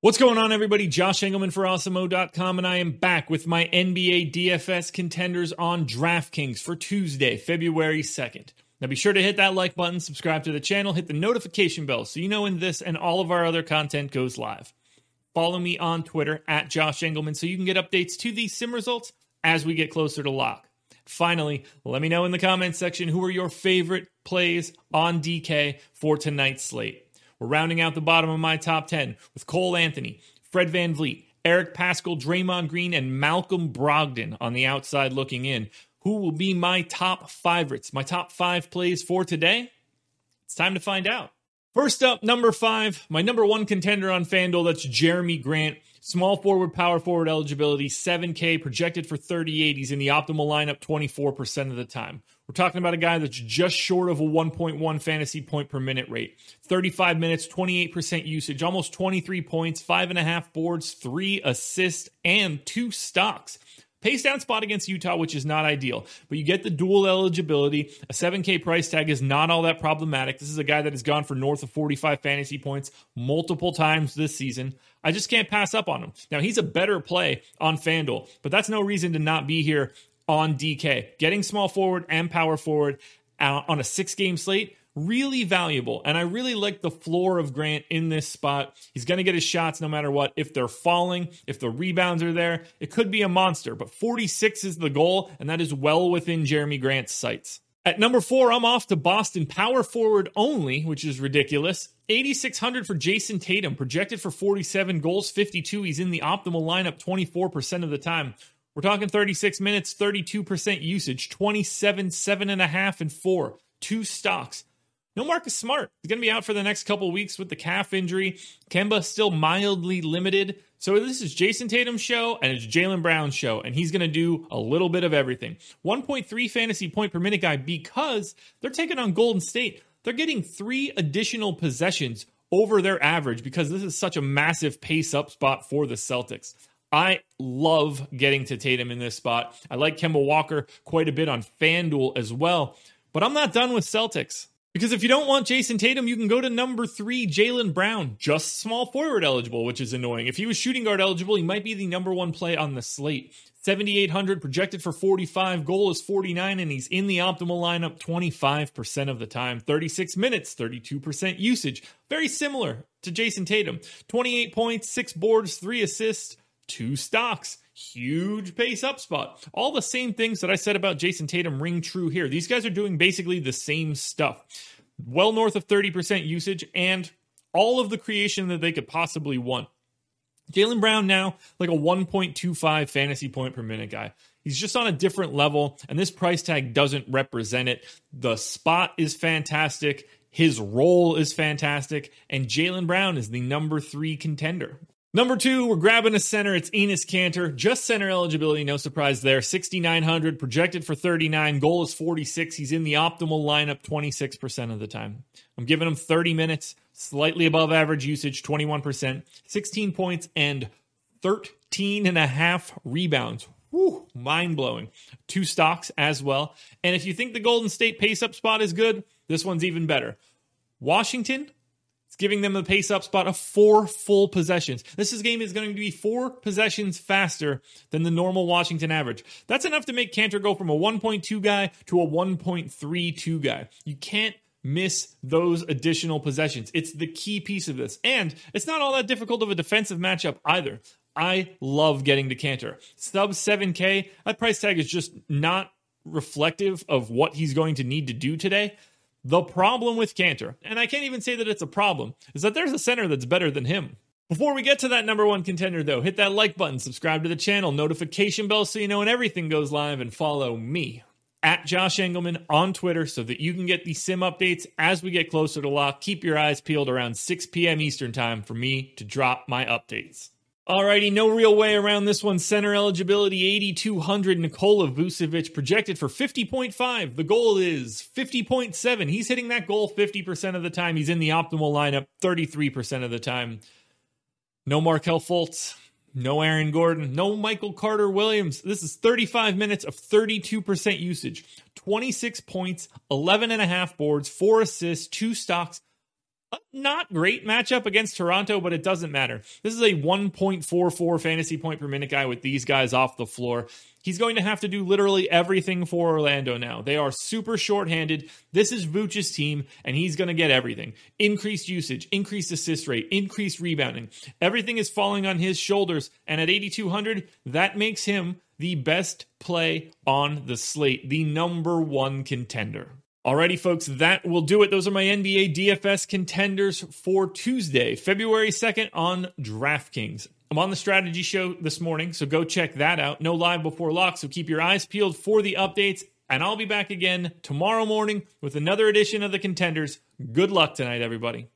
What's going on, everybody? Josh Engleman for Awesemo.com, and I am back with my NBA DFS contenders on DraftKings for Tuesday, February 2nd. Now, be sure to hit that like button, subscribe to the channel, hit the notification bell so you know when this and all of our other content goes live. Follow me on Twitter at Josh Engleman so you can get updates to these sim results as we get closer to lock. Finally, let me know in the comments section who are your favorite plays on DK for tonight's slate. We're rounding out the bottom of my top 10 with Cole Anthony, Fred Van VanVleet, Eric Paschall, Draymond Green, and Malcolm Brogdon on the outside looking in. Who will be my top favorites, my top five plays for today? It's time to find out. First up, number five, my number one contender on FanDuel, that's Jerami Grant. Small forward, power forward eligibility, 7K, projected for 38. He's in the optimal lineup 24% of the time. We're talking about a guy that's just short of a 1.1 fantasy point per minute rate. 35 minutes, 28% usage, almost 23 points, five and a half boards, three assists, and two stocks. Pace down spot against Utah, which is not ideal, but you get the dual eligibility. A 7K price tag is not all that problematic. This is a guy that has gone for north of 45 fantasy points multiple times this season. I just can't pass up on him. Now, he's a better play on FanDuel, but that's no reason to not be here on DK. Getting small forward and power forward uh, on a six game slate really valuable. And I really like the floor of Grant in this spot. He's going to get his shots no matter what. If they're falling, if the rebounds are there, it could be a monster. But 46 is the goal, and that is well within Jerami Grant's sights. At number four, I'm off to Boston power forward only, which is ridiculous. 8,600 for Jayson Tatum, projected for 47 goals, 52. He's in the optimal lineup 24% of the time. We're talking 36 minutes, 32% usage, 27, 7.5, and 4. Two stocks. No Marcus Smart. He's going to be out for the next couple weeks with the calf injury. Kemba still mildly limited. So this is Jayson Tatum's show and it's Jaylen Brown's show, and he's going to do a little bit of everything. 1.3 fantasy point per minute guy because they're taking on Golden State. They're getting three additional possessions over their average because this is such a massive pace up spot for the Celtics. I love getting to Tatum in this spot. I like Kemba Walker quite a bit on FanDuel as well, but I'm not done with Celtics. Because if you don't want Jayson Tatum, you can go to number three, Jaylen Brown, just small forward eligible, which is annoying. If he was shooting guard eligible, he might be the number one play on the slate. 7,800 projected for 45, goal is 49, and he's in the optimal lineup 25% of the time. 36 minutes, 32% usage. Very similar to Jason Tatum. 28 points, six boards, three assists, two stocks huge pace up spot. All the same things that I said about Jayson Tatum ring true here. These guys are doing basically the same stuff. Well north of 30% usage and all of the creation that they could possibly want. Jaylen Brown now like a 1.25 fantasy point per minute guy. He's just on a different level, and this price tag doesn't represent it. The spot is fantastic. His role is fantastic, and Jaylen Brown is the number three contender. Number two, we're grabbing a center. It's Enes Kanter. Just center eligibility, no surprise there. 6,900, projected for 39. Goal is 46. He's in the optimal lineup 26% of the time. I'm giving him 30 minutes, slightly above average usage, 21%, 16 points, and 13 and a half rebounds. Whew, mind blowing. Two stocks as well. And if you think the Golden State pace up spot is good, this one's even better. Washington, giving them a pace up spot of four full possessions. This is game is going to be four possessions faster than the normal Washington average. That's enough to make Kanter go from a 1.2 guy to a 1.32 guy. You can't miss those additional possessions. It's the key piece of this. And it's not all that difficult of a defensive matchup either. I love getting to Kanter. Sub 7K, that price tag is just not reflective of what he's going to need to do today. The problem with Kanter, and I can't even say that it's a problem, is that there's a center that's better than him. Before we get to that number one contender, though, hit that like button, subscribe to the channel, notification bell so you know when everything goes live, and follow me at Josh Engleman on Twitter so that you can get the sim updates as we get closer to lock. Keep your eyes peeled around 6 p.m. Eastern time for me to drop my updates. Alrighty, no real way around this one. Center eligibility 8,200. Nikola Vucevic projected for 50.5. The goal is 50.7. He's hitting that goal 50% of the time. He's in the optimal lineup 33% of the time. No Markelle Fultz. No Aaron Gordon, no Michael Carter Williams. This is 35 minutes of 32% usage, 26 points, 11 and a half boards, four assists, two stocks, not great matchup against Toronto, but it doesn't matter. This is a 1.44 fantasy point per minute guy with these guys off the floor. He's going to have to do literally everything for Orlando now. They are super shorthanded. This is Vooch's team, and he's going to get everything increased usage, increased assist rate, increased rebounding. Everything is falling on his shoulders. And at 8,200, that makes him the best play on the slate, the number one contender. Alrighty, folks, that will do it. Those are my NBA DFS contenders for Tuesday, February 2nd on DraftKings. I'm on the strategy show this morning, so go check that out. No live before lock, so keep your eyes peeled for the updates. And I'll be back again tomorrow morning with another edition of the contenders. Good luck tonight, everybody.